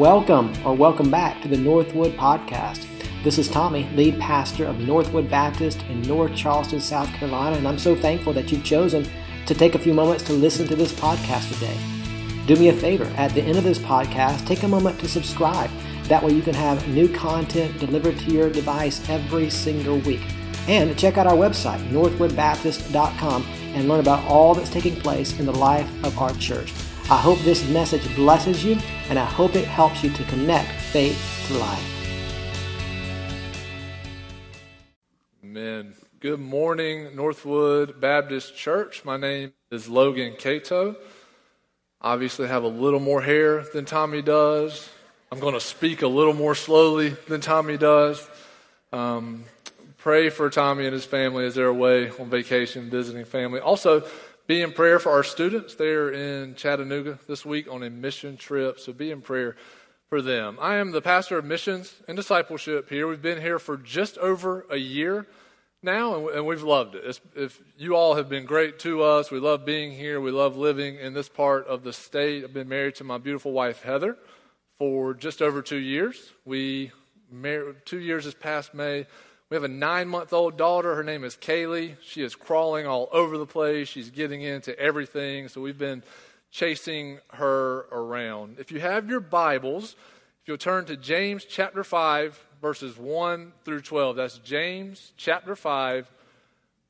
Welcome or welcome back to the Northwood Podcast. This is Tommy, lead pastor of Northwood Baptist in North Charleston, South Carolina, and I'm so thankful that you've chosen to take a few moments to listen to this podcast today. Do me a favor, at the end of this podcast, take a moment to subscribe. That way you can have new content delivered to your device every single week. And check out our website, northwoodbaptist.com, and learn about all that's taking place in the life of our church. I hope this message blesses you, and I hope it helps you to connect faith to life. Amen. Good morning, Northwood Baptist Church. My name is Logan Cato. Obviously, have a little more hair than Tommy does. I'm going to speak a little more slowly than Tommy does. Um, pray for Tommy and his family as they're away on vacation, visiting family. Also, be in prayer for our students. They're in Chattanooga this week on a mission trip, so be in prayer for them. I am the pastor of missions and discipleship here. We've been here for just over a year now, and we've loved it. It's, if you all have been great to us, we love being here. We love living in this part of the state. I've been married to my beautiful wife Heather for just over two years. We married two years this past May. We have a nine month old daughter. Her name is Kaylee. She is crawling all over the place. She's getting into everything. So we've been chasing her around. If you have your Bibles, if you'll turn to James chapter 5, verses 1 through 12. That's James chapter 5,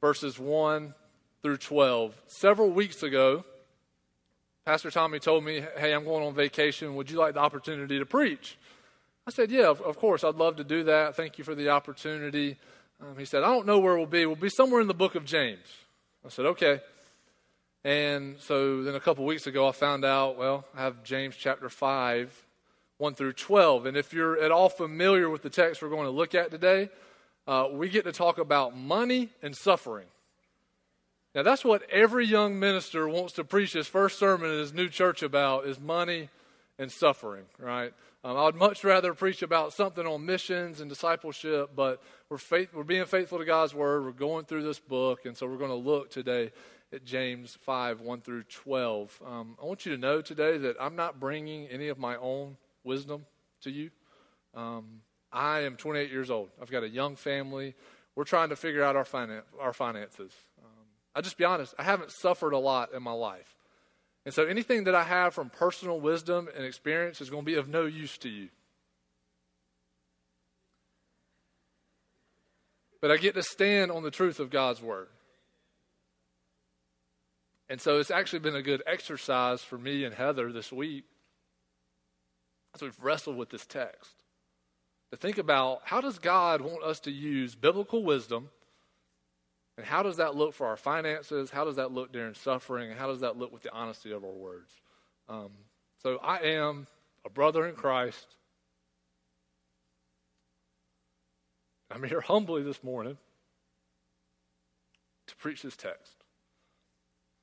verses 1 through 12. Several weeks ago, Pastor Tommy told me, Hey, I'm going on vacation. Would you like the opportunity to preach? I said, Yeah, of, of course, I'd love to do that. Thank you for the opportunity. Um, he said, I don't know where we'll be. We'll be somewhere in the book of James. I said, Okay. And so then a couple weeks ago, I found out, well, I have James chapter 5, 1 through 12. And if you're at all familiar with the text we're going to look at today, uh, we get to talk about money and suffering. Now, that's what every young minister wants to preach his first sermon in his new church about is money and suffering, right? Um, I would much rather preach about something on missions and discipleship, but we're, faith, we're being faithful to God's word. We're going through this book, and so we're going to look today at James 5 1 through 12. Um, I want you to know today that I'm not bringing any of my own wisdom to you. Um, I am 28 years old. I've got a young family. We're trying to figure out our, finan- our finances. Um, I'll just be honest, I haven't suffered a lot in my life. And so anything that I have from personal wisdom and experience is going to be of no use to you. But I get to stand on the truth of God's word. And so it's actually been a good exercise for me and Heather this week as we've wrestled with this text to think about how does God want us to use biblical wisdom and how does that look for our finances? How does that look during suffering? How does that look with the honesty of our words? Um, so I am a brother in Christ. I'm here humbly this morning to preach this text.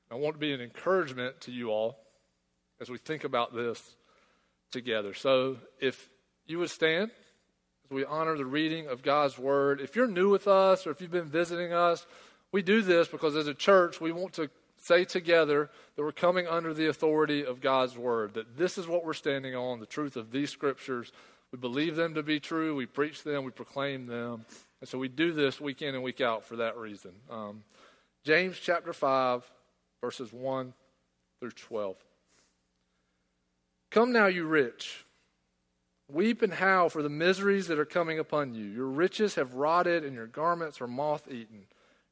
I want to be an encouragement to you all as we think about this together. So if you would stand as we honor the reading of God's word. If you're new with us or if you've been visiting us, we do this because as a church, we want to say together that we're coming under the authority of God's word, that this is what we're standing on, the truth of these scriptures. We believe them to be true, we preach them, we proclaim them. And so we do this week in and week out for that reason. Um, James chapter 5, verses 1 through 12. Come now, you rich. Weep and howl for the miseries that are coming upon you. Your riches have rotted, and your garments are moth eaten.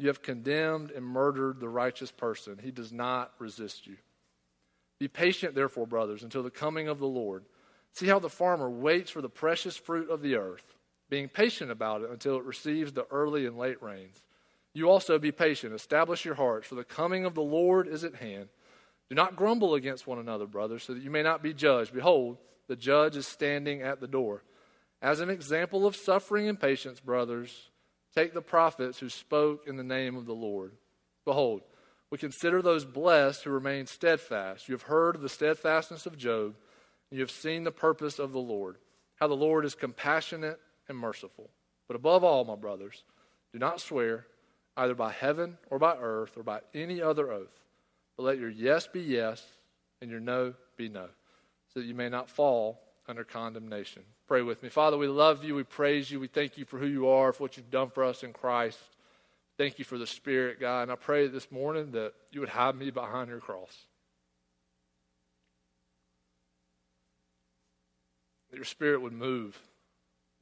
You have condemned and murdered the righteous person. He does not resist you. Be patient, therefore, brothers, until the coming of the Lord. See how the farmer waits for the precious fruit of the earth, being patient about it until it receives the early and late rains. You also be patient. Establish your hearts, for the coming of the Lord is at hand. Do not grumble against one another, brothers, so that you may not be judged. Behold, the judge is standing at the door. As an example of suffering and patience, brothers, take the prophets who spoke in the name of the Lord. Behold, we consider those blessed who remain steadfast. You have heard of the steadfastness of Job, and you have seen the purpose of the Lord, how the Lord is compassionate and merciful. But above all, my brothers, do not swear either by heaven or by earth or by any other oath, but let your yes be yes and your no be no, so that you may not fall under condemnation. Pray with me. Father, we love you. We praise you. We thank you for who you are, for what you've done for us in Christ. Thank you for the Spirit, God. And I pray this morning that you would hide me behind your cross. That your Spirit would move.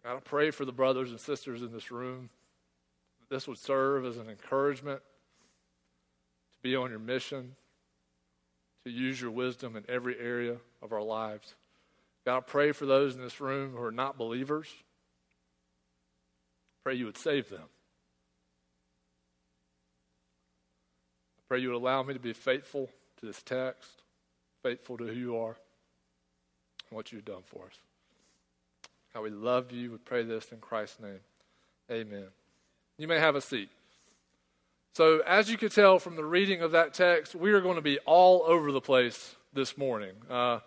God, I pray for the brothers and sisters in this room that this would serve as an encouragement to be on your mission, to use your wisdom in every area of our lives. God, I pray for those in this room who are not believers. Pray you would save them. I pray you would allow me to be faithful to this text, faithful to who you are and what you've done for us. God, we love you. We pray this in Christ's name. Amen. You may have a seat. So, as you could tell from the reading of that text, we are going to be all over the place this morning. Uh,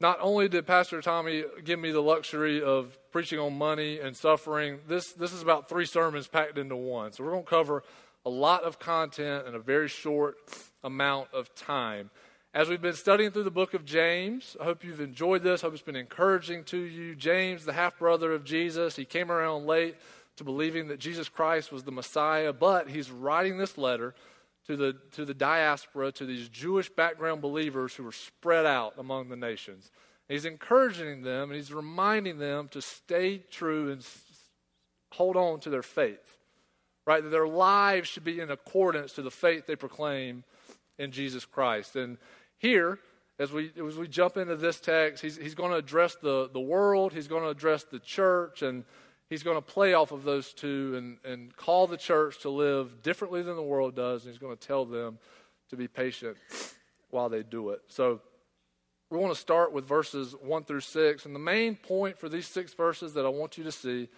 not only did Pastor Tommy give me the luxury of preaching on money and suffering, this, this is about three sermons packed into one. So we're going to cover a lot of content in a very short amount of time. As we've been studying through the book of James, I hope you've enjoyed this. I hope it's been encouraging to you. James, the half brother of Jesus, he came around late to believing that Jesus Christ was the Messiah, but he's writing this letter to the, to the diaspora, to these Jewish background believers who are spread out among the nations. He's encouraging them and he's reminding them to stay true and hold on to their faith, right? That their lives should be in accordance to the faith they proclaim in Jesus Christ. And here, as we, as we jump into this text, he's, he's going to address the, the world, he's going to address the church, and he's going to play off of those two and, and call the church to live differently than the world does, and he's going to tell them to be patient while they do it. So we want to start with verses 1 through 6. And the main point for these six verses that I want you to see,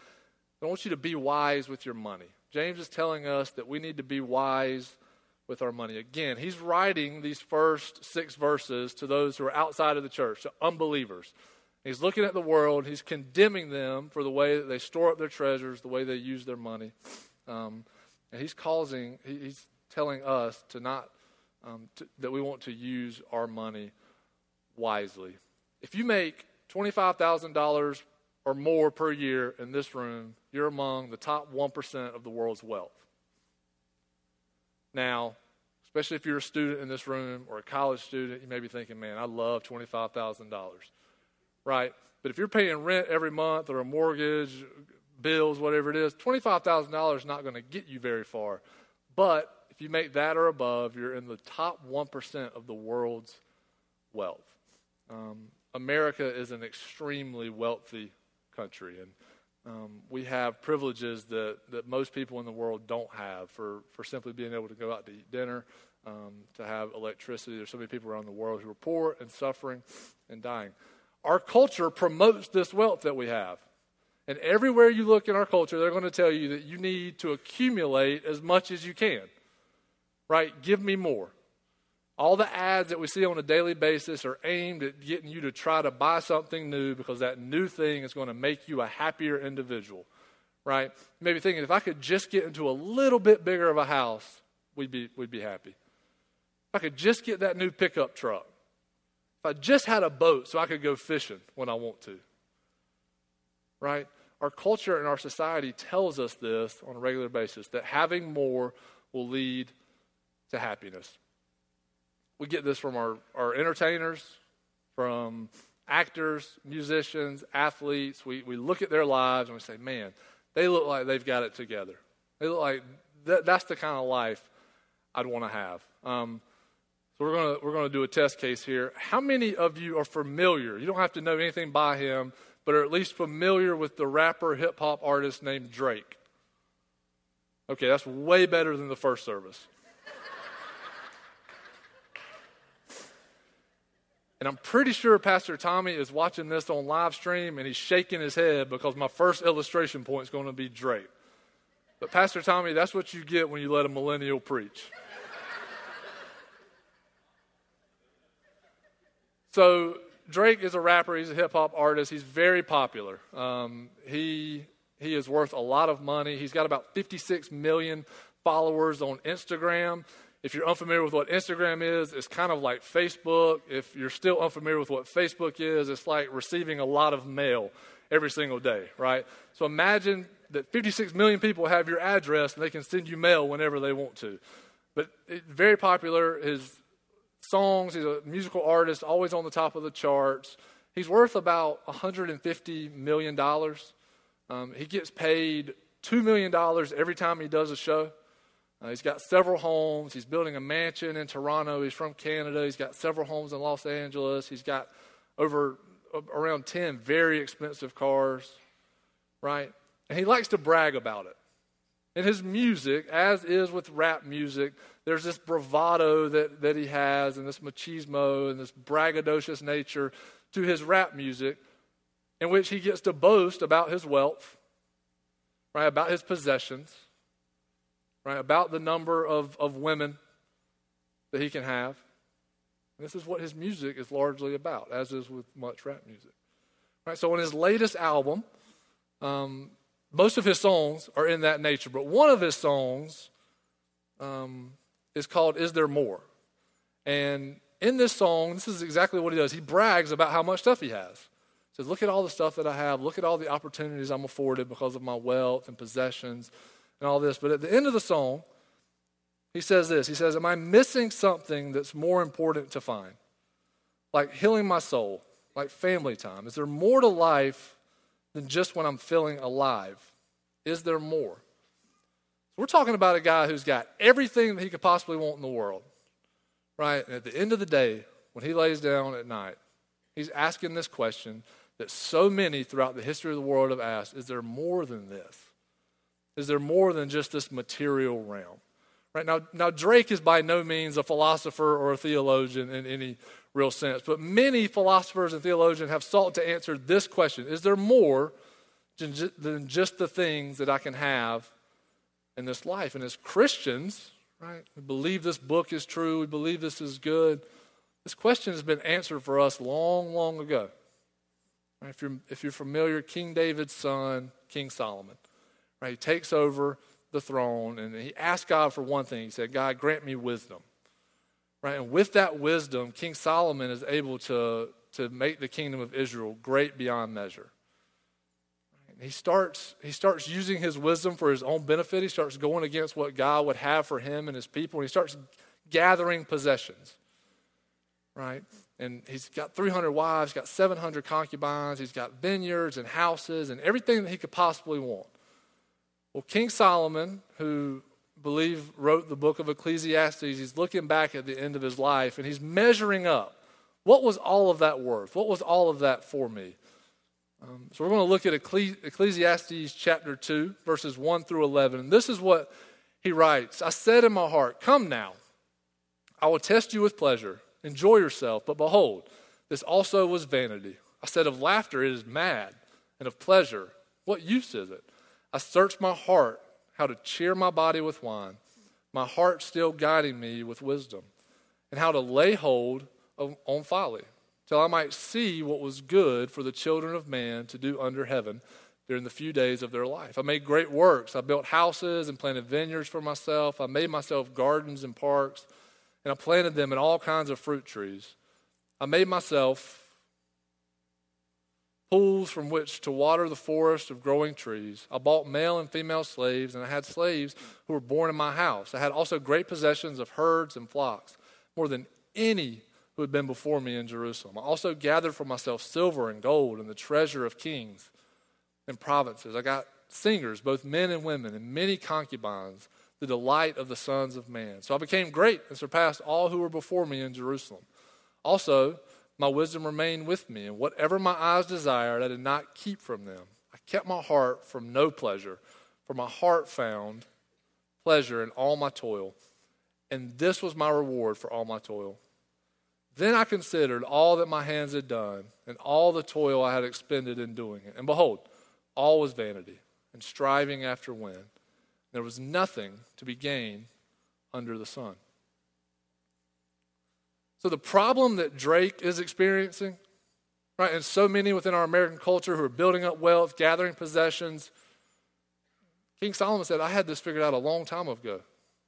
I want you to be wise with your money. James is telling us that we need to be wise with our money. Again, he's writing these first six verses to those who are outside of the church, to unbelievers. He's looking at the world. He's condemning them for the way that they store up their treasures, the way they use their money. Um, and he's causing, he's telling us to not, um, to, that we want to use our money wisely. If you make $25,000 or more per year in this room, you're among the top 1% of the world's wealth. Now, especially if you're a student in this room or a college student, you may be thinking, man, I love $25,000 right? But if you're paying rent every month or a mortgage, bills, whatever it is, $25,000 is not going to get you very far. But if you make that or above, you're in the top 1% of the world's wealth. Um, America is an extremely wealthy country, and um, we have privileges that, that most people in the world don't have for, for simply being able to go out to eat dinner, um, to have electricity. There's so many people around the world who are poor and suffering and dying. Our culture promotes this wealth that we have. And everywhere you look in our culture, they're going to tell you that you need to accumulate as much as you can. Right? Give me more. All the ads that we see on a daily basis are aimed at getting you to try to buy something new because that new thing is going to make you a happier individual. Right? Maybe thinking if I could just get into a little bit bigger of a house, we'd be, we'd be happy. If I could just get that new pickup truck, if I just had a boat so I could go fishing when I want to. Right? Our culture and our society tells us this on a regular basis that having more will lead to happiness. We get this from our, our entertainers, from actors, musicians, athletes. We, we look at their lives and we say, man, they look like they've got it together. They look like that, that's the kind of life I'd want to have. Um, so we're gonna we're gonna do a test case here. How many of you are familiar? You don't have to know anything by him, but are at least familiar with the rapper hip hop artist named Drake? Okay, that's way better than the first service. And I'm pretty sure Pastor Tommy is watching this on live stream and he's shaking his head because my first illustration point is going to be Drake. But Pastor Tommy, that's what you get when you let a millennial preach. So Drake is a rapper. He's a hip hop artist. He's very popular. Um, he he is worth a lot of money. He's got about 56 million followers on Instagram. If you're unfamiliar with what Instagram is, it's kind of like Facebook. If you're still unfamiliar with what Facebook is, it's like receiving a lot of mail every single day, right? So imagine that 56 million people have your address and they can send you mail whenever they want to. But it, very popular. His songs, he's a musical artist, always on the top of the charts. He's worth about $150 million. Um, he gets paid $2 million every time he does a show. Uh, he's got several homes. He's building a mansion in Toronto. He's from Canada. He's got several homes in Los Angeles. He's got over uh, around 10 very expensive cars, right? And he likes to brag about it. And his music, as is with rap music, there's this bravado that, that he has and this machismo and this braggadocious nature to his rap music in which he gets to boast about his wealth, right, about his possessions, right, about the number of, of women that he can have. And this is what his music is largely about, as is with much rap music. Right, so in his latest album, um, most of his songs are in that nature, but one of his songs um, is called Is There More? And in this song, this is exactly what he does. He brags about how much stuff he has. He says, Look at all the stuff that I have. Look at all the opportunities I'm afforded because of my wealth and possessions and all this. But at the end of the song, he says this He says, Am I missing something that's more important to find? Like healing my soul, like family time. Is there more to life than just when I'm feeling alive? Is there more? We're talking about a guy who's got everything that he could possibly want in the world, right? And at the end of the day, when he lays down at night, he's asking this question that so many throughout the history of the world have asked Is there more than this? Is there more than just this material realm? Right now, now Drake is by no means a philosopher or a theologian in any real sense, but many philosophers and theologians have sought to answer this question: Is there more than just the things that I can have in this life? And as Christians, right, we believe this book is true, we believe this is good. This question has been answered for us long, long ago. Right, if, you're, if you're familiar, King David's son, King Solomon, right, he takes over the throne and he asked God for one thing. He said, God, grant me wisdom. Right? And with that wisdom, King Solomon is able to, to make the kingdom of Israel great beyond measure. He starts, he starts using his wisdom for his own benefit. He starts going against what God would have for him and his people. And he starts gathering possessions. Right? And he's got 300 wives, got 700 concubines, he's got vineyards and houses and everything that he could possibly want. Well, King Solomon, who believe wrote the book of Ecclesiastes, he's looking back at the end of his life and he's measuring up. What was all of that worth? What was all of that for me? Um, so we're going to look at Ecclesiastes chapter 2, verses 1 through 11. And this is what he writes I said in my heart, Come now, I will test you with pleasure. Enjoy yourself. But behold, this also was vanity. I said, Of laughter it is mad, and of pleasure, what use is it? I searched my heart how to cheer my body with wine, my heart still guiding me with wisdom, and how to lay hold of, on folly till I might see what was good for the children of man to do under heaven during the few days of their life. I made great works. I built houses and planted vineyards for myself. I made myself gardens and parks, and I planted them in all kinds of fruit trees. I made myself pools from which to water the forest of growing trees. I bought male and female slaves, and I had slaves who were born in my house. I had also great possessions of herds and flocks, more than any who had been before me in Jerusalem. I also gathered for myself silver and gold and the treasure of kings and provinces. I got singers, both men and women, and many concubines, the delight of the sons of man. So I became great and surpassed all who were before me in Jerusalem. Also, my wisdom remained with me, and whatever my eyes desired, I did not keep from them. I kept my heart from no pleasure, for my heart found pleasure in all my toil. And this was my reward for all my toil Then I considered all that my hands had done and all the toil I had expended in doing it. And behold, all was vanity and striving after wind. There was nothing to be gained under the sun. So, the problem that Drake is experiencing, right, and so many within our American culture who are building up wealth, gathering possessions, King Solomon said, I had this figured out a long time ago.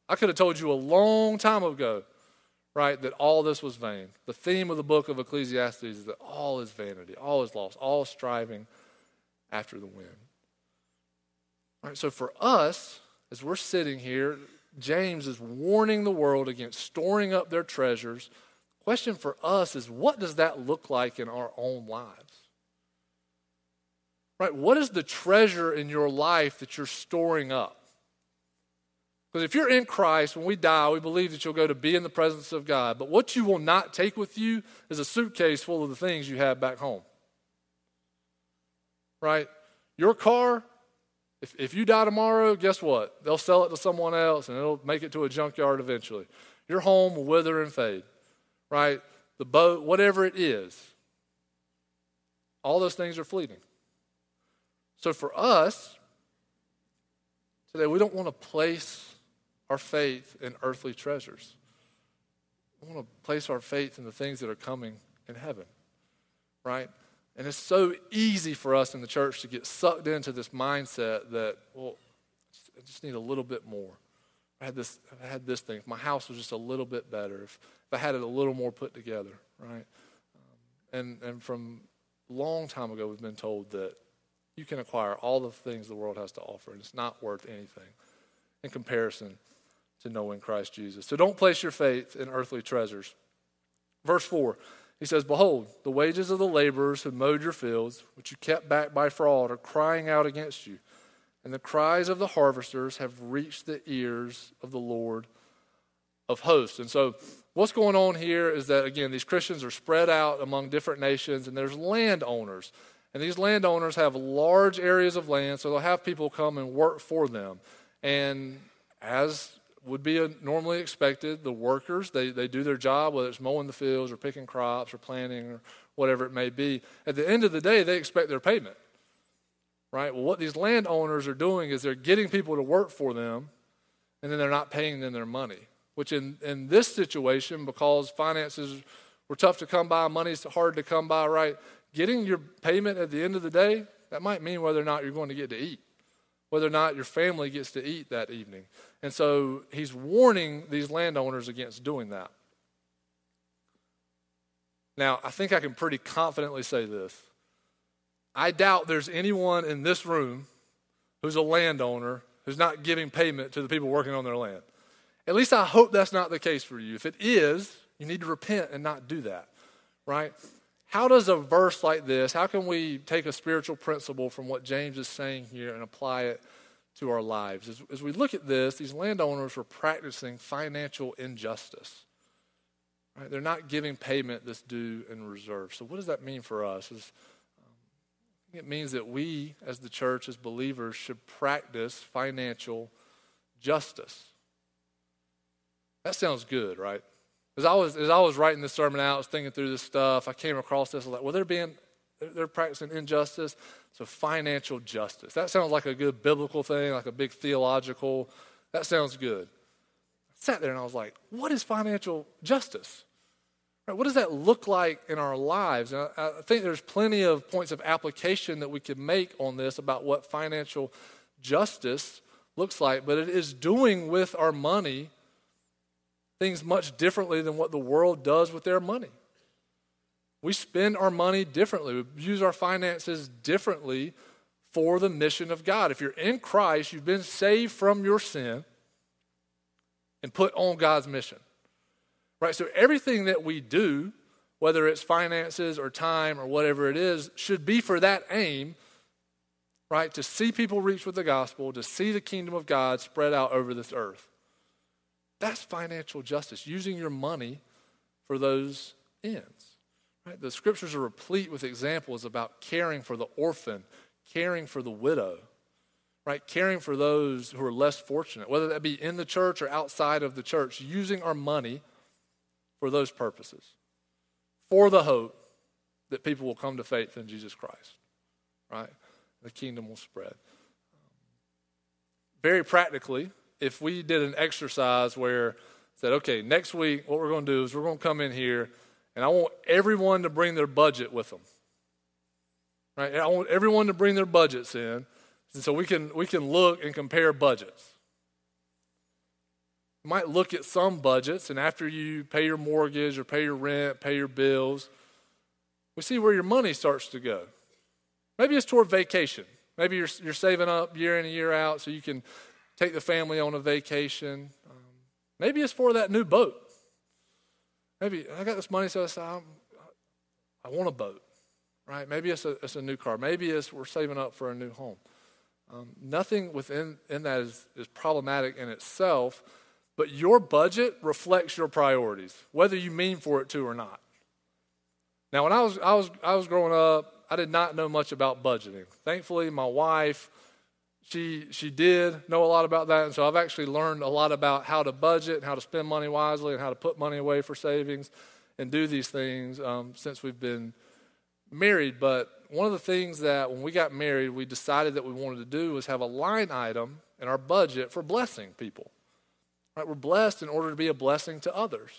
I could have told you a long time ago right, that all this was vain. The theme of the book of Ecclesiastes is that all is vanity, all is lost, all striving after the wind. All right, so for us, as we're sitting here, James is warning the world against storing up their treasures. Question for us is what does that look like in our own lives? Right? What is the treasure in your life that you're storing up? Because if you're in Christ, when we die, we believe that you'll go to be in the presence of God. But what you will not take with you is a suitcase full of the things you have back home. Right? Your car, if, if you die tomorrow, guess what? They'll sell it to someone else and it'll make it to a junkyard eventually. Your home will wither and fade. Right? The boat, whatever it is, all those things are fleeting. So for us, today, we don't want to place our faith in earthly treasures. We want to place our faith in the things that are coming in heaven, right? And it's so easy for us in the church to get sucked into this mindset that, well, I just need a little bit more. I had this, I had this thing. If my house was just a little bit better, if, if I had it a little more put together, right? Um, and, and from a long time ago, we've been told that you can acquire all the things the world has to offer, and it's not worth anything in comparison to knowing Christ Jesus. So don't place your faith in earthly treasures. Verse 4, he says, Behold, the wages of the laborers who mowed your fields, which you kept back by fraud, are crying out against you. And the cries of the harvesters have reached the ears of the Lord of hosts. And so, what's going on here is that, again, these Christians are spread out among different nations, and there's landowners. And these landowners have large areas of land, so they'll have people come and work for them. And as would be normally expected. The workers, they, they do their job, whether it's mowing the fields or picking crops or planting or whatever it may be. At the end of the day, they expect their payment. Right? Well, what these landowners are doing is they're getting people to work for them, and then they're not paying them their money. Which, in, in this situation, because finances were tough to come by, money's hard to come by, right? Getting your payment at the end of the day, that might mean whether or not you're going to get to eat whether or not your family gets to eat that evening. And so he's warning these landowners against doing that. Now, I think I can pretty confidently say this. I doubt there's anyone in this room who's a landowner who's not giving payment to the people working on their land. At least I hope that's not the case for you. If it is, you need to repent and not do that, right? How does a verse like this, how can we take a spiritual principle from what James is saying here and apply it to our lives? As, as we look at this, these landowners were practicing financial injustice. Right? They're not giving payment that's due and reserved. So, what does that mean for us? Is, um, it means that we, as the church, as believers, should practice financial justice. That sounds good, right? As I was, as I was writing this sermon out, I was thinking through this stuff, I came across this. I was like, well, they're being, they're practicing injustice. So financial justice. That sounds like a good biblical thing, like a big theological. That sounds good. I sat there and I was like, what is financial justice? What does that look like in our lives? And I, I think there's plenty of points of application that we could make on this about what financial justice looks like, but it is doing with our money things much differently than what the world does with their money. We spend our money differently, we use our finances differently for the mission of God. If you're in Christ, you've been saved from your sin and put on God's mission. Right? So everything that we do, whether it's finances or time or whatever it is, should be for that aim, right? To see people reach with the gospel, to see the kingdom of God spread out over this earth. That's financial justice, using your money for those ends. Right? The scriptures are replete with examples about caring for the orphan, caring for the widow, right? Caring for those who are less fortunate, whether that be in the church or outside of the church, using our money for those purposes. for the hope that people will come to faith in Jesus Christ, right? The kingdom will spread. Very practically, if we did an exercise where said, okay, next week, what we're going to do is we're going to come in here, and I want everyone to bring their budget with them. Right? I want everyone to bring their budgets in, and so we can we can look and compare budgets. You might look at some budgets, and after you pay your mortgage or pay your rent, pay your bills, we see where your money starts to go. Maybe it's toward vacation. Maybe you're, you're saving up year in and year out so you can take the family on a vacation. Um, maybe it's for that new boat. Maybe I got this money set aside. I want a boat, right? Maybe it's a, it's a new car. Maybe it's we're saving up for a new home. Um, nothing within in that is, is problematic in itself, but your budget reflects your priorities, whether you mean for it to or not. Now, when I was, I was, I was growing up, I did not know much about budgeting. Thankfully, my wife, she, she did know a lot about that. And so I've actually learned a lot about how to budget and how to spend money wisely and how to put money away for savings and do these things um, since we've been married. But one of the things that when we got married, we decided that we wanted to do was have a line item in our budget for blessing people. Right? We're blessed in order to be a blessing to others.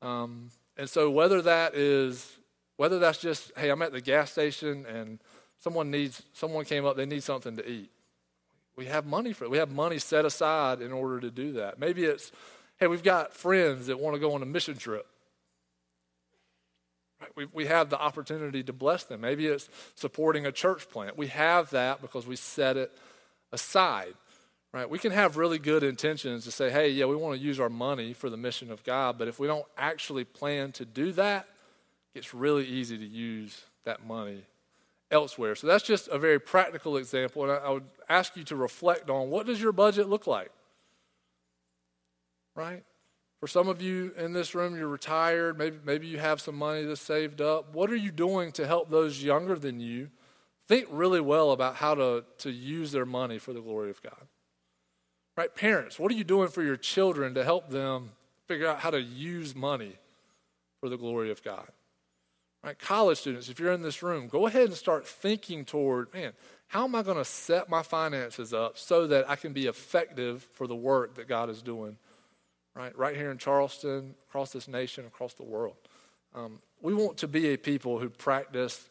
Um, and so whether that is whether that's just, hey, I'm at the gas station and someone needs someone came up, they need something to eat. We have money for it. We have money set aside in order to do that. Maybe it's, hey, we've got friends that want to go on a mission trip. Right? We, we have the opportunity to bless them. Maybe it's supporting a church plant. We have that because we set it aside. Right? We can have really good intentions to say, hey, yeah, we want to use our money for the mission of God, but if we don't actually plan to do that, it's really easy to use that money elsewhere. So that's just a very practical example, and I, I would ask you to reflect on what does your budget look like? Right? For some of you in this room, you're retired. Maybe, maybe you have some money that's saved up. What are you doing to help those younger than you think really well about how to, to use their money for the glory of God? Right? Parents, what are you doing for your children to help them figure out how to use money for the glory of God? Right? College students, if you're in this room, go ahead and start thinking toward, man, how am I going to set my finances up so that I can be effective for the work that God is doing? Right? Right here in Charleston, across this nation, across the world. Um, we want to be a people who practice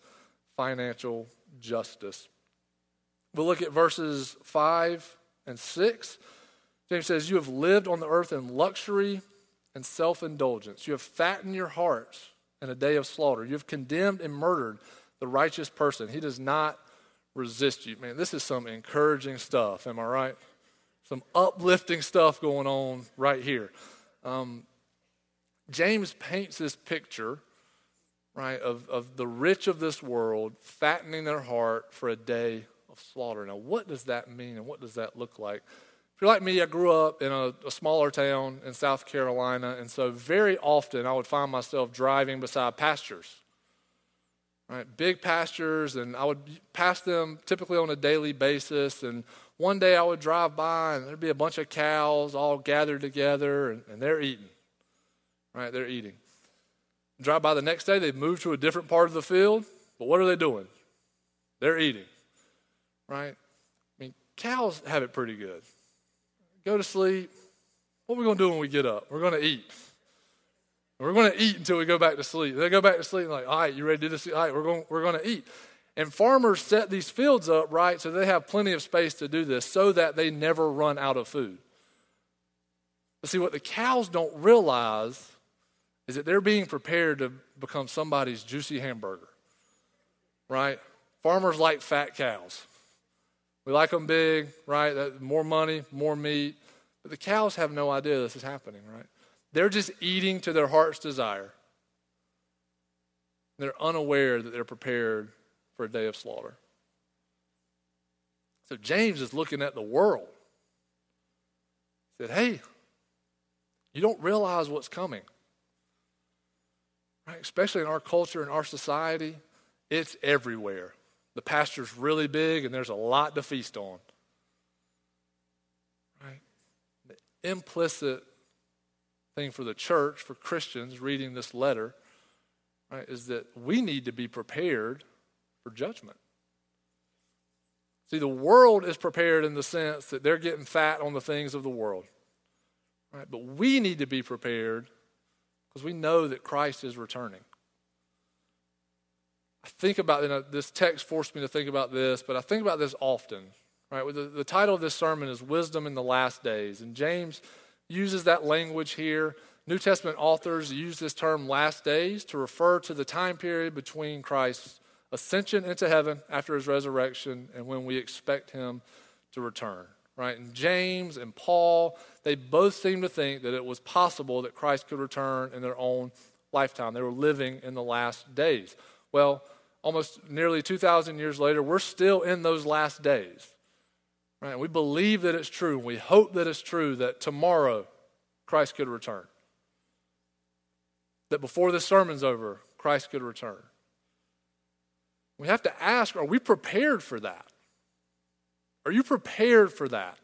financial justice. We'll look at verses 5 and 6. James says, You have lived on the earth in luxury and self indulgence. You have fattened your hearts in a day of slaughter. You have condemned and murdered the righteous person. He does not resist you. Man, this is some encouraging stuff. Am I right? Some uplifting stuff going on right here. Um, James paints this picture, right, of, of the rich of this world fattening their heart for a day of slaughter. Now, what does that mean and what does that look like? You're like me, I grew up in a, a, smaller town in South Carolina, and so very often I would find myself driving beside pastures. Right, big pastures, and I would pass them typically on a daily basis. And one day I would drive by, and there'd be a bunch of cows all gathered together, and, and they're eating. Right, they're eating. Drive by the next day, they've moved to a different part of the field, but what are they doing? They're eating right? I mean, cows have it pretty good. Go to sleep. What are we going to do when we get up? We're going to eat. We're going to eat until we go back to sleep. They go back to sleep and like, all right, you ready to do this? All right, we're going, we're going to eat. And farmers set these fields up, right, so they have plenty of space to do this so that they never run out of food. But see, what the cows don't realize is that they're being prepared to become somebody's juicy hamburger, right? Farmers like fat cows. We like them big, right? More money, more meat. But the cows have no idea this is happening, right? They're just eating to their heart's desire. They're unaware that they're prepared for a day of slaughter. So James is looking at the world. He said, Hey, you don't realize what's coming. Right? Especially in our culture, in our society, it's everywhere. The pasture's really big and there's a lot to feast on. Right? The implicit thing for the church, for Christians reading this letter, right, is that we need to be prepared for judgment. See, the world is prepared in the sense that they're getting fat on the things of the world. Right? But we need to be prepared because we know that Christ is returning. I think about you know, this text forced me to think about this, but I think about this often. Right? The, the title of this sermon is Wisdom in the Last Days. And James uses that language here. New Testament authors use this term last days to refer to the time period between Christ's ascension into heaven after his resurrection and when we expect him to return. Right? And James and Paul, they both seem to think that it was possible that Christ could return in their own lifetime. They were living in the last days. Well, almost nearly 2,000 years later, we're still in those last days. Right? We believe that it's true. We hope that it's true that tomorrow Christ could return. That before this sermon's over, Christ could return. We have to ask are we prepared for that? Are you prepared for that?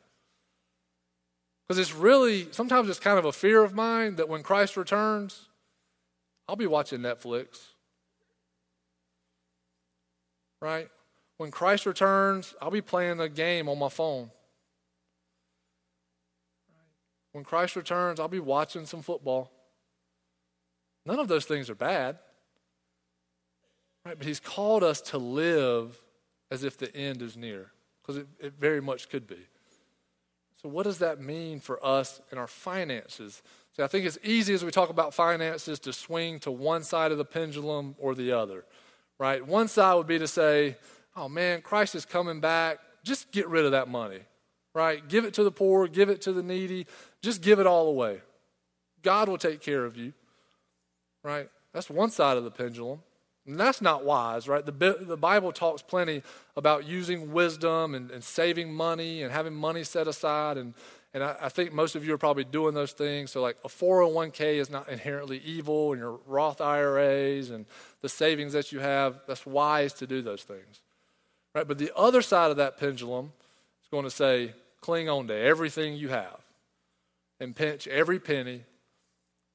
Because it's really, sometimes it's kind of a fear of mine that when Christ returns, I'll be watching Netflix. Right? When Christ returns, I'll be playing a game on my phone. When Christ returns, I'll be watching some football. None of those things are bad. Right? But He's called us to live as if the end is near, because it, it very much could be. So, what does that mean for us in our finances? See, I think it's easy as we talk about finances to swing to one side of the pendulum or the other, right? One side would be to say, oh man, Christ is coming back. Just get rid of that money, right? Give it to the poor, give it to the needy, just give it all away. God will take care of you, right? That's one side of the pendulum. And that's not wise, right? The, the Bible talks plenty about using wisdom and, and saving money and having money set aside. And, and I, I, think most of you are probably doing those things. So, like a 401k is not inherently evil, and your Roth IRAs and the savings that you have, that's wise to do those things. Right? But the other side of that pendulum is going to say, cling on to everything you have and pinch every penny,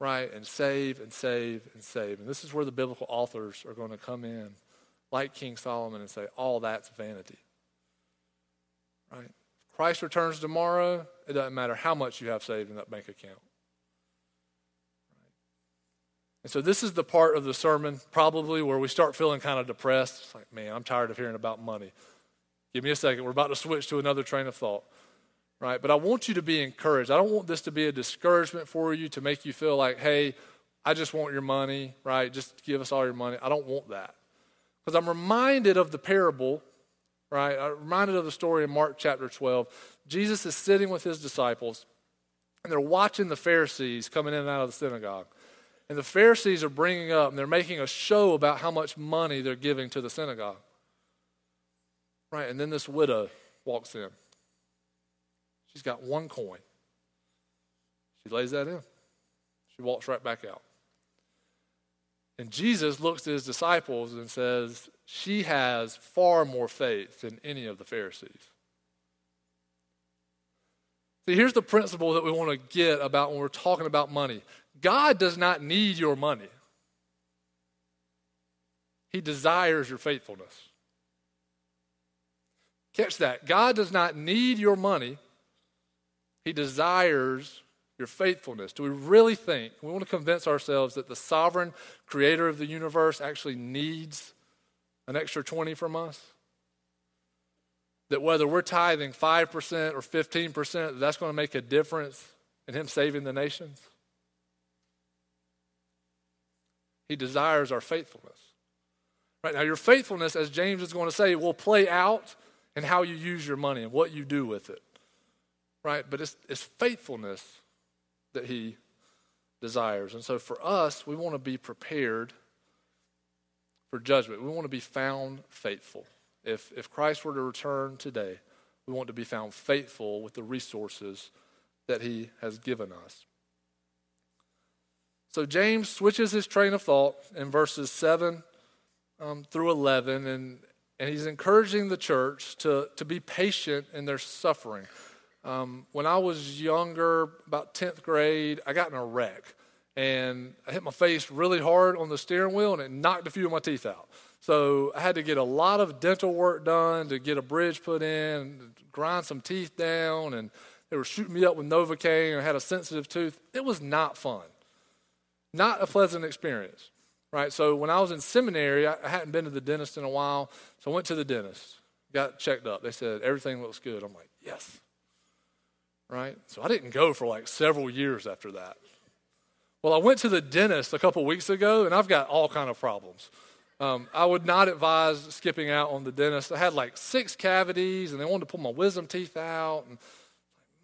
right? And save and save and save. And this is where the biblical authors are going to come in, like King Solomon, and say, all that's vanity. Right? Christ returns tomorrow, it doesn't matter how much you have saved in that bank account. And so this is the part of the sermon probably where we start feeling kind of depressed. It's like, man, I'm tired of hearing about money. Give me a second. We're about to switch to another train of thought. Right? But I want you to be encouraged. I don't want this to be a discouragement for you to make you feel like, hey, I just want your money, right? Just give us all your money. I don't want that. Because I'm reminded of the parable, right? I'm reminded of the story in Mark chapter 12. Jesus is sitting with his disciples, and they're watching the Pharisees coming in and out of the synagogue. And the Pharisees are bringing up and they're making a show about how much money they're giving to the synagogue. Right, and then this widow walks in. She's got one coin. She lays that in. She walks right back out. And Jesus looks at his disciples and says, She has far more faith than any of the Pharisees. See, here's the principle that we want to get about when we're talking about money God does not need your money, He desires your faithfulness. Catch that. God does not need your money, He desires your faithfulness. Do we really think, we want to convince ourselves that the sovereign creator of the universe actually needs an extra 20 from us? That whether we're tithing 5% or 15%, that's going to make a difference in Him saving the nations? He desires our faithfulness. Right now, your faithfulness, as James is going to say, will play out in how you use your money and what you do with it. Right? But it's, it's faithfulness that he desires. And so for us, we want to be prepared for judgment. We want to be found faithful. If, if Christ were to return today, we want to be found faithful with the resources that he has given us. So James switches his train of thought in verses 7 um, through 11, and, and he's encouraging the church to, to be patient in their suffering. Um, when I was younger, about 10th grade, I got in a wreck. And I hit my face really hard on the steering wheel, and it knocked a few of my teeth out. So I had to get a lot of dental work done to get a bridge put in, grind some teeth down, and they were shooting me up with Novocaine. I had a sensitive tooth. It was not fun. Not a pleasant experience, right? So when I was in seminary, I, I hadn't been to the dentist in a while, so I went to the dentist, got checked up. They said, everything looks good. I'm like, yes, right? So I didn't go for like several years after that. Well, I went to the dentist a couple weeks ago, and I've got all kind of problems. Um, I would not advise skipping out on the dentist. I had like six cavities, and they wanted to pull my wisdom teeth out. And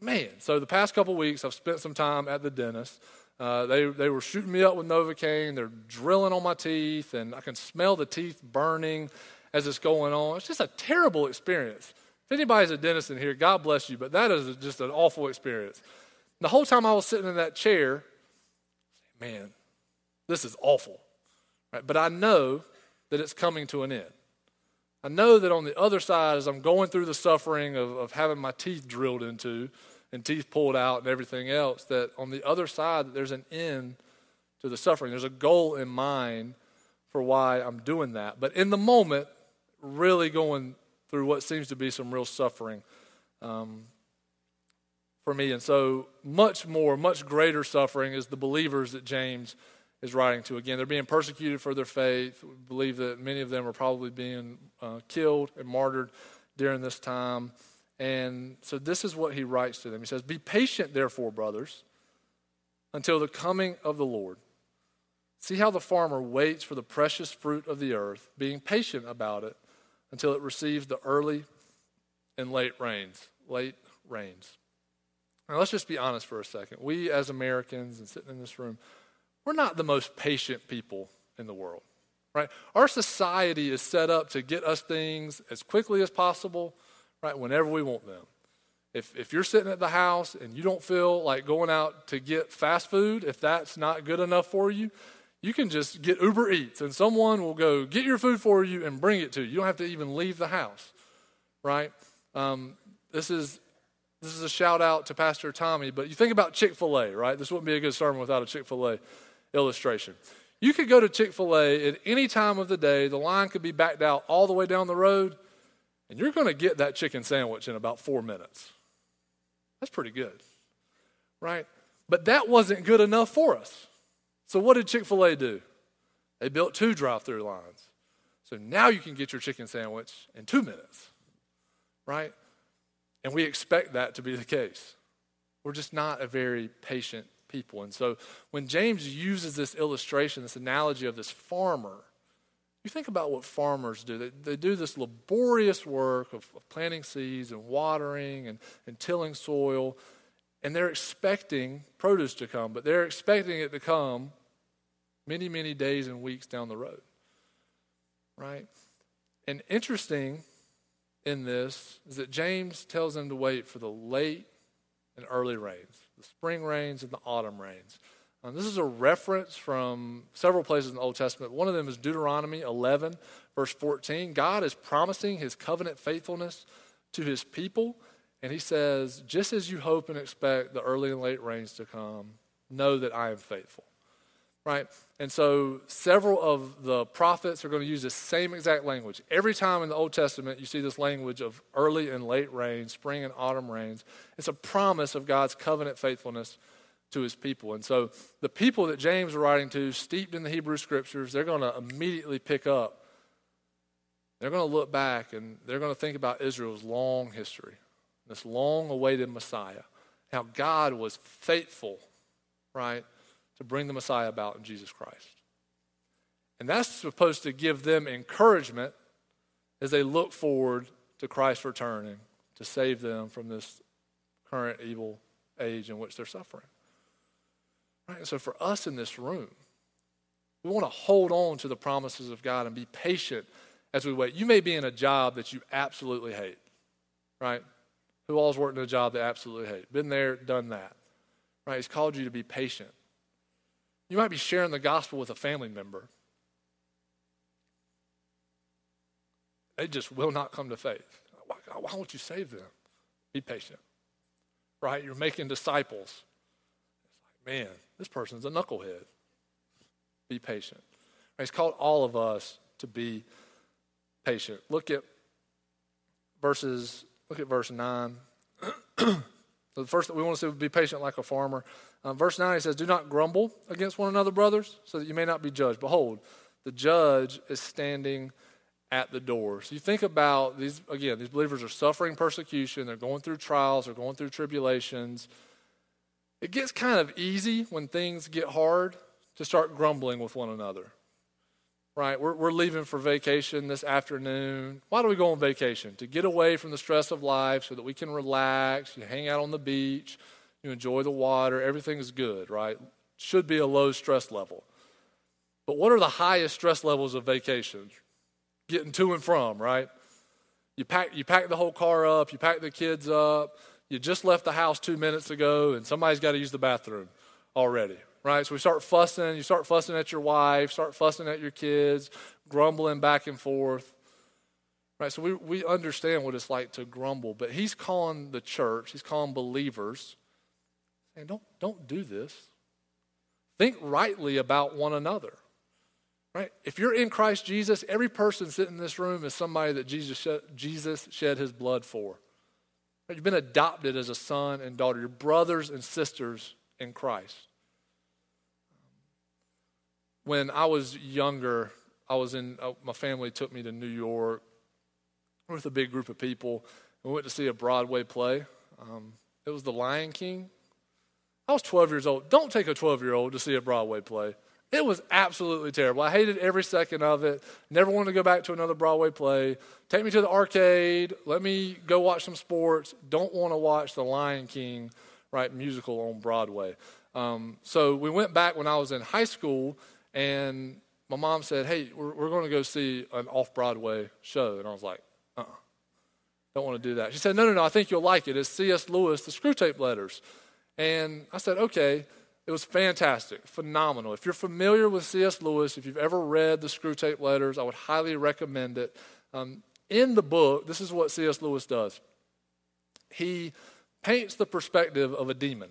man, so the past couple weeks, I've spent some time at the dentist. Uh, they, they were shooting me up with Novocaine. They're drilling on my teeth, and I can smell the teeth burning as it's going on. It's just a terrible experience. If anybody's a dentist in here, God bless you, but that is just an awful experience. The whole time I was sitting in that chair, man, this is awful. Right? But I know that it's coming to an end. I know that on the other side, as I'm going through the suffering of, of having my teeth drilled into and teeth pulled out and everything else, that on the other side, there's an end to the suffering. There's a goal in mind for why I'm doing that. But in the moment, really going through what seems to be some real suffering um, for me. And so, much more, much greater suffering is the believers that James is writing to. Again, they're being persecuted for their faith. We believe that many of them are probably being uh, killed and martyred during this time. And so, this is what he writes to them. He says, Be patient, therefore, brothers, until the coming of the Lord. See how the farmer waits for the precious fruit of the earth, being patient about it until it receives the early and late rains. Late rains. Now, let's just be honest for a second. We, as Americans and sitting in this room, we're not the most patient people in the world, right? Our society is set up to get us things as quickly as possible, right, whenever we want them. If, if you're sitting at the house and you don't feel like going out to get fast food, if that's not good enough for you, you can just get Uber Eats and someone will go get your food for you and bring it to you. You don't have to even leave the house, right? Um, this is this is a shout out to Pastor Tommy, but you think about Chick fil A, right? This wouldn't be a good sermon without a Chick fil A illustration. You could go to Chick fil A at any time of the day, the line could be backed out all the way down the road, and you're going to get that chicken sandwich in about four minutes. That's pretty good, right? But that wasn't good enough for us. So, what did Chick fil A do? They built two drive through lines. So now you can get your chicken sandwich in two minutes, right? And we expect that to be the case. We're just not a very patient people. And so when James uses this illustration, this analogy of this farmer, you think about what farmers do. They, they do this laborious work of, of planting seeds and watering and, and tilling soil, and they're expecting produce to come, but they're expecting it to come many, many days and weeks down the road. Right? And interesting in this is that James tells them to wait for the late and early rains, the spring rains and the autumn rains. Um, this is a reference from several places in the Old Testament. One of them is Deuteronomy 11, verse 14. God is promising his covenant faithfulness to his people. And he says, just as you hope and expect the early and late rains to come, know that I am faithful right? And so several of the prophets are going to use the same exact language. Every time in the Old Testament you see this language of early and late rain, spring and autumn rains, it's a promise of God's covenant faithfulness to his people. And so the people that James is writing to, steeped in the Hebrew scriptures, they're going to immediately pick up. They're going to look back and they're going to think about Israel's long history, this long awaited Messiah, how God was faithful, right? To bring the Messiah about in Jesus Christ. And that's supposed to give them encouragement as they look forward to Christ returning to save them from this current evil age in which they're suffering. Right? so for us in this room, we want to hold on to the promises of God and be patient as we wait. You may be in a job that you absolutely hate, right? Who all's worked in a job they absolutely hate? Been there, done that. Right? He's called you to be patient. You might be sharing the gospel with a family member. They just will not come to faith. Why, why won't you save them? Be patient. Right? You're making disciples. It's like, man, this person's a knucklehead. Be patient. Right? He's called all of us to be patient. Look at verses, look at verse 9. so the first that we want to say would be patient like a farmer. Um, verse 9, he says, Do not grumble against one another, brothers, so that you may not be judged. Behold, the judge is standing at the door. So you think about these, again, these believers are suffering persecution, they're going through trials, they're going through tribulations. It gets kind of easy when things get hard to start grumbling with one another. Right? We're, we're leaving for vacation this afternoon. Why do we go on vacation? To get away from the stress of life so that we can relax, you hang out on the beach, you enjoy the water, everything is good, right? Should be a low stress level. But what are the highest stress levels of vacations? Getting to and from, right? You pack, you pack the whole car up, you pack the kids up, you just left the house two minutes ago, and somebody's got to use the bathroom already, right? So we start fussing. You start fussing at your wife, start fussing at your kids, grumbling back and forth. Right? So we, we understand what it's like to grumble, but he's calling the church, he's calling believers, saying, don't, don't do this. Think rightly about one another. Right? If you're in Christ Jesus, every person sitting in this room is somebody that Jesus shed, Jesus shed his blood for. You've been adopted as a son and daughter. You're brothers and sisters in Christ. When I was younger, I was in, uh, my family took me to New York with a big group of people. We went to see a Broadway play. Um, it was The Lion King. I was 12 years old. Don't take a 12 year old to see a Broadway play. It was absolutely terrible. I hated every second of it. Never wanted to go back to another Broadway play. Take me to the arcade. Let me go watch some sports. Don't want to watch The Lion King, right, musical on Broadway. Um, so we went back when I was in high school, and my mom said, Hey, we're, we're going to go see an off Broadway show. And I was like, uh uh-uh, don't want to do that. She said, No, no, no, I think you'll like it. It's C.S. Lewis, The Screwtape Letters. And I said, Okay. It was fantastic, phenomenal. If you're familiar with C.S. Lewis, if you've ever read the Screwtape Letters, I would highly recommend it. Um, in the book, this is what C.S. Lewis does he paints the perspective of a demon,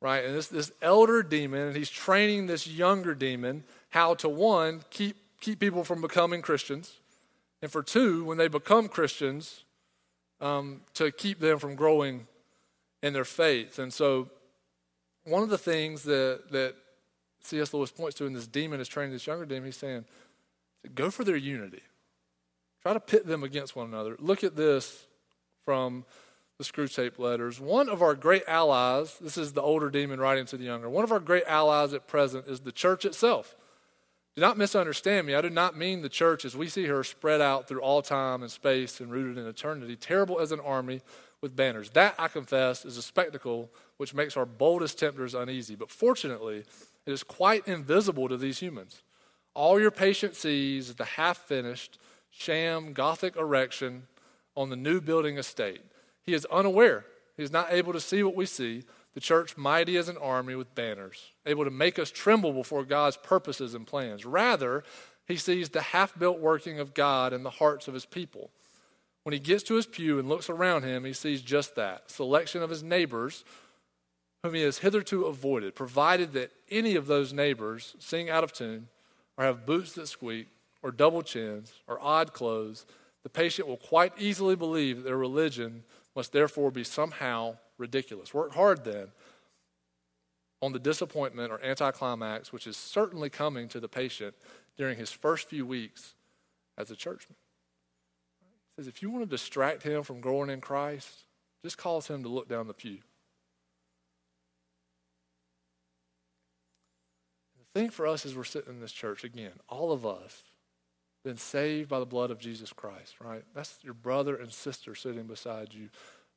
right? And this, this elder demon, and he's training this younger demon how to, one, keep, keep people from becoming Christians, and for two, when they become Christians, um, to keep them from growing in their faith. And so, one of the things that, that C.S. Lewis points to in this demon is training this younger demon, he's saying, go for their unity. Try to pit them against one another. Look at this from the Screwtape letters. One of our great allies, this is the older demon writing to the younger, one of our great allies at present is the church itself. Do not misunderstand me. I do not mean the church as we see her spread out through all time and space and rooted in eternity, terrible as an army with banners. That, I confess, is a spectacle which makes our boldest tempters uneasy. But fortunately, it is quite invisible to these humans. All your patient sees is the half finished, sham Gothic erection on the new building estate. He is unaware. He is not able to see what we see. The church, mighty as an army with banners, able to make us tremble before God's purposes and plans. Rather, he sees the half built working of God in the hearts of his people. When he gets to his pew and looks around him, he sees just that selection of his neighbors, whom he has hitherto avoided, provided that any of those neighbors sing out of tune, or have boots that squeak, or double chins, or odd clothes. The patient will quite easily believe that their religion must therefore be somehow ridiculous. Work hard then on the disappointment or anticlimax, which is certainly coming to the patient during his first few weeks as a churchman says if you want to distract him from growing in Christ, just cause him to look down the pew. The thing for us is we're sitting in this church, again, all of us been saved by the blood of Jesus Christ, right? That's your brother and sister sitting beside you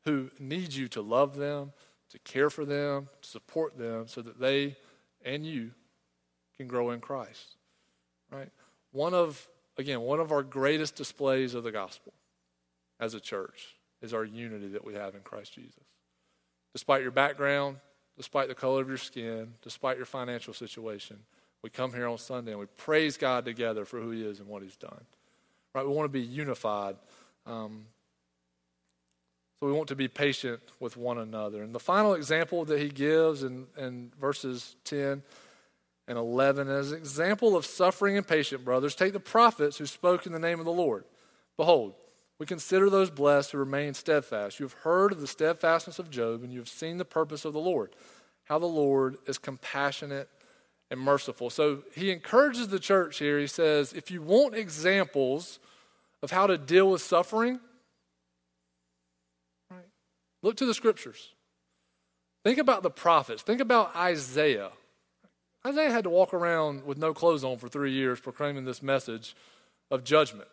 who need you to love them, to care for them, to support them so that they and you can grow in Christ, right? One of, again, one of our greatest displays of the gospel as a church is our unity that we have in Christ Jesus. Despite your background, despite the color of your skin, despite your financial situation, we come here on Sunday and we praise God together for who He is and what He's done. Right? We want to be unified. Um, So we want to be patient with one another. And the final example that he gives in, in verses 10 and 11 is an example of suffering and patient brothers, take the prophets who spoke in the name of the Lord. Behold, we consider those blessed who remain steadfast. You have heard of the steadfastness of Job, and you have seen the purpose of the Lord, how the Lord is compassionate and merciful. So he encourages the church here. He says, if you want examples of how to deal with suffering, right, look to the scriptures. Think about the prophets. Think about Isaiah. Isaiah had to walk around with no clothes on for three years proclaiming this message of judgment.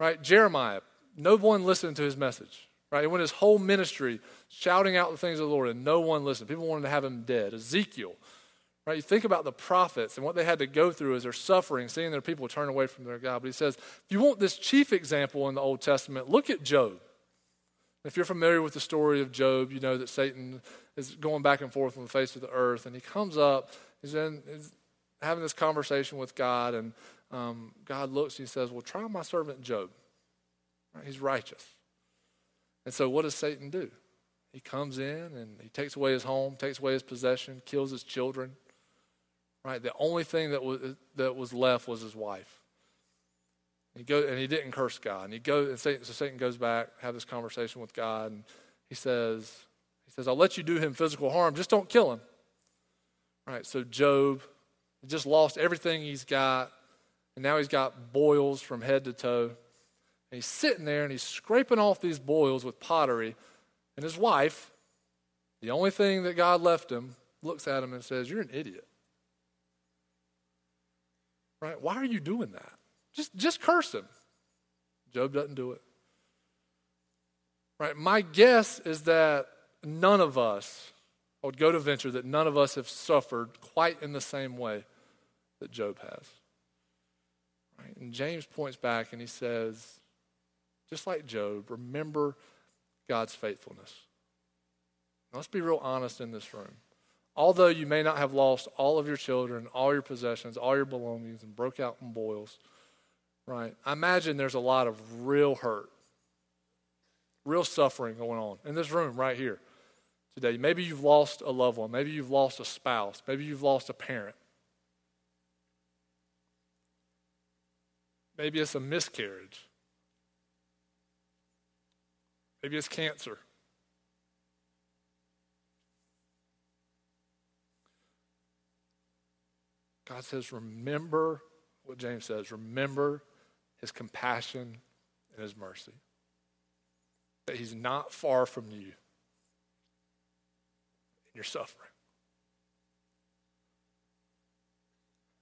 Right? Jeremiah, no one listened to his message. Right? He went his whole ministry shouting out the things of the Lord, and no one listened. People wanted to have him dead. Ezekiel, right? You think about the prophets and what they had to go through as they're suffering, seeing their people turn away from their God. But he says, if you want this chief example in the Old Testament, look at Job. If you're familiar with the story of Job, you know that Satan is going back and forth on the face of the earth, and he comes up, he's, in, he's having this conversation with God, and um, God looks and he says, Well, try my servant Job. Right? He's righteous. And so, what does Satan do? He comes in and he takes away his home, takes away his possession, kills his children. Right? The only thing that was, that was left was his wife. He go, and he didn't curse God. And he goes, and Satan, so Satan goes back, have this conversation with God, and he says, he says, I'll let you do him physical harm, just don't kill him. Right? So Job just lost everything he's got, and now he's got boils from head to toe. And he's sitting there and he's scraping off these boils with pottery. And his wife, the only thing that God left him, looks at him and says, You're an idiot. Right? Why are you doing that? Just, just curse him. Job doesn't do it. Right? My guess is that none of us, I would go to venture that none of us have suffered quite in the same way that Job has. Right? And James points back and he says, just like Job, remember God's faithfulness. Now, let's be real honest in this room. Although you may not have lost all of your children, all your possessions, all your belongings, and broke out in boils, right? I imagine there's a lot of real hurt, real suffering going on in this room right here today. Maybe you've lost a loved one. Maybe you've lost a spouse. Maybe you've lost a parent. Maybe it's a miscarriage. Maybe it's cancer. God says, remember what James says remember his compassion and his mercy. That he's not far from you in your suffering.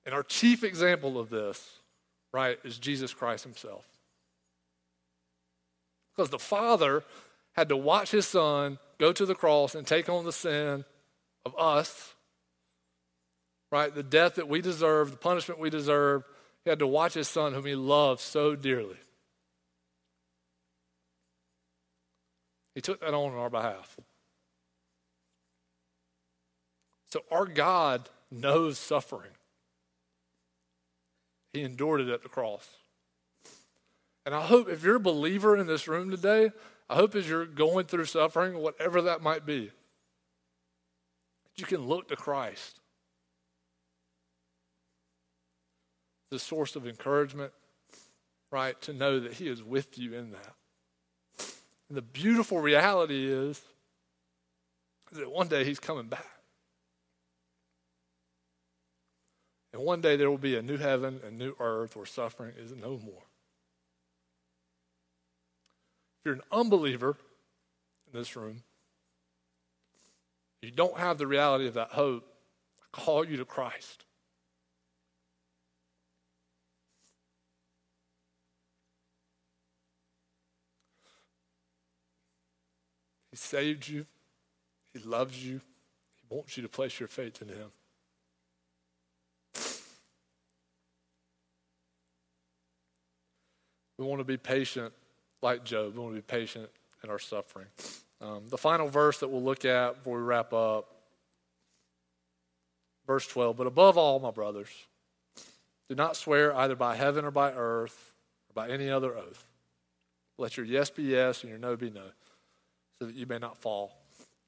And our chief example of this, right, is Jesus Christ himself. Because the Father had to watch his Son go to the cross and take on the sin of us, right? The death that we deserve, the punishment we deserve. He had to watch his Son, whom he loved so dearly. He took that on on our behalf. So our God knows suffering. He endured it at the cross. And I hope if you're a believer in this room today, I hope as you're going through suffering, whatever that might be, you can look to Christ. The source of encouragement, right? To know that He is with you in that. And the beautiful reality is, is that one day He's coming back. And one day there will be a new heaven and new earth where suffering is no more. If you're an unbeliever in this room, you don't have the reality of that hope, I call you to Christ. He saved you. He loves you. He wants you to place your faith in Him. We want to be patient like Job. We want to be patient in our suffering. Um, the final verse that we'll look at before we wrap up, verse 12. But above all, my brothers, do not swear either by heaven or by earth or by any other oath. Let your yes be yes and your no be no, so that you may not fall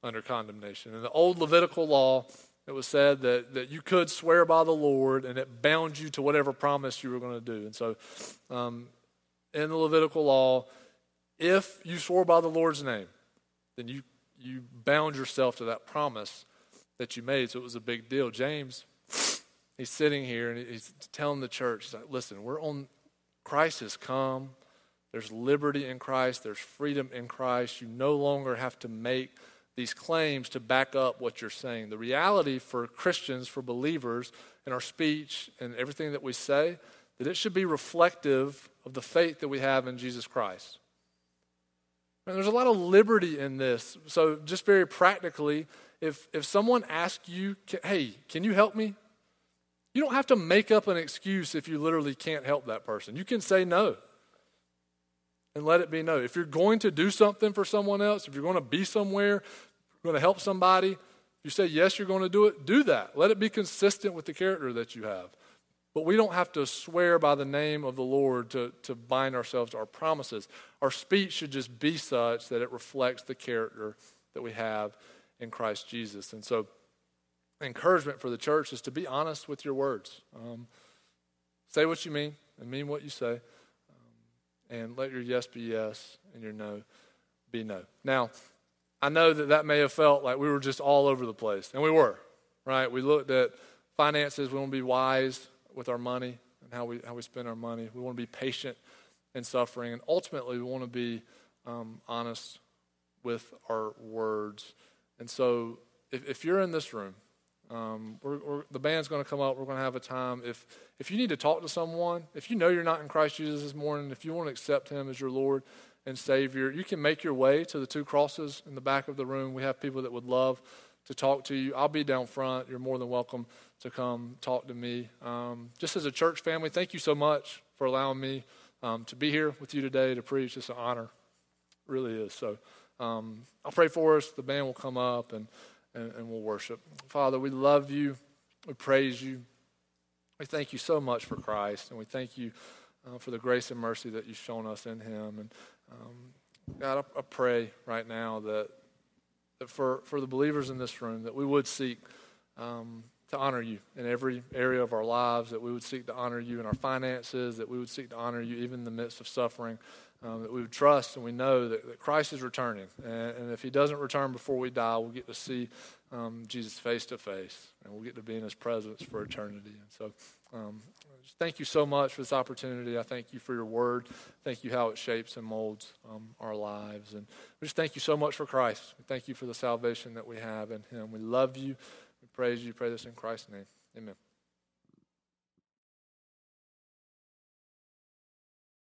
under condemnation. In the old Levitical law, it was said that, that you could swear by the Lord and it bound you to whatever promise you were going to do. And so, um, in the Levitical law, if you swore by the Lord's name, then you, you bound yourself to that promise that you made. So it was a big deal. James, he's sitting here and he's telling the church, like, listen, we're on, Christ has come. There's liberty in Christ, there's freedom in Christ. You no longer have to make these claims to back up what you're saying. The reality for Christians, for believers, in our speech and everything that we say, that it should be reflective of the faith that we have in Jesus Christ. And there's a lot of liberty in this. So, just very practically, if, if someone asks you, hey, can you help me? You don't have to make up an excuse if you literally can't help that person. You can say no and let it be no. If you're going to do something for someone else, if you're going to be somewhere, you're going to help somebody, you say yes, you're going to do it, do that. Let it be consistent with the character that you have. But we don't have to swear by the name of the Lord to, to bind ourselves to our promises. Our speech should just be such that it reflects the character that we have in Christ Jesus. And so, encouragement for the church is to be honest with your words. Um, say what you mean and mean what you say. And let your yes be yes and your no be no. Now, I know that that may have felt like we were just all over the place, and we were, right? We looked at finances, we want to be wise with our money and how we, how we spend our money. We want to be patient in suffering. And ultimately, we want to be um, honest with our words. And so, if, if you're in this room, um, we're, we're, the band's going to come up. We're going to have a time. If, if you need to talk to someone, if you know you're not in Christ Jesus this morning, if you want to accept Him as your Lord and Savior, you can make your way to the two crosses in the back of the room. We have people that would love to talk to you. I'll be down front. You're more than welcome to come talk to me. Um, just as a church family, thank you so much for allowing me um, to be here with you today to preach. It's an honor. It really is. So um, I'll pray for us. The band will come up and, and, and we'll worship. Father, we love you. We praise you. We thank you so much for Christ, and we thank you uh, for the grace and mercy that you've shown us in him. And um, God, I, I pray right now that that for, for the believers in this room, that we would seek um, to honor you in every area of our lives, that we would seek to honor you in our finances, that we would seek to honor you even in the midst of suffering, um, that we would trust and we know that, that Christ is returning. And, and, if he doesn't return before we die, we'll get to see um, Jesus face to face, and we'll get to be in his presence for eternity. And so, um, thank you so much for this opportunity. I thank you for your word. Thank you how it shapes and molds um, our lives. And we just thank you so much for Christ. We thank you for the salvation that we have in him. We love you. We praise you. We Pray this in Christ's name. Amen.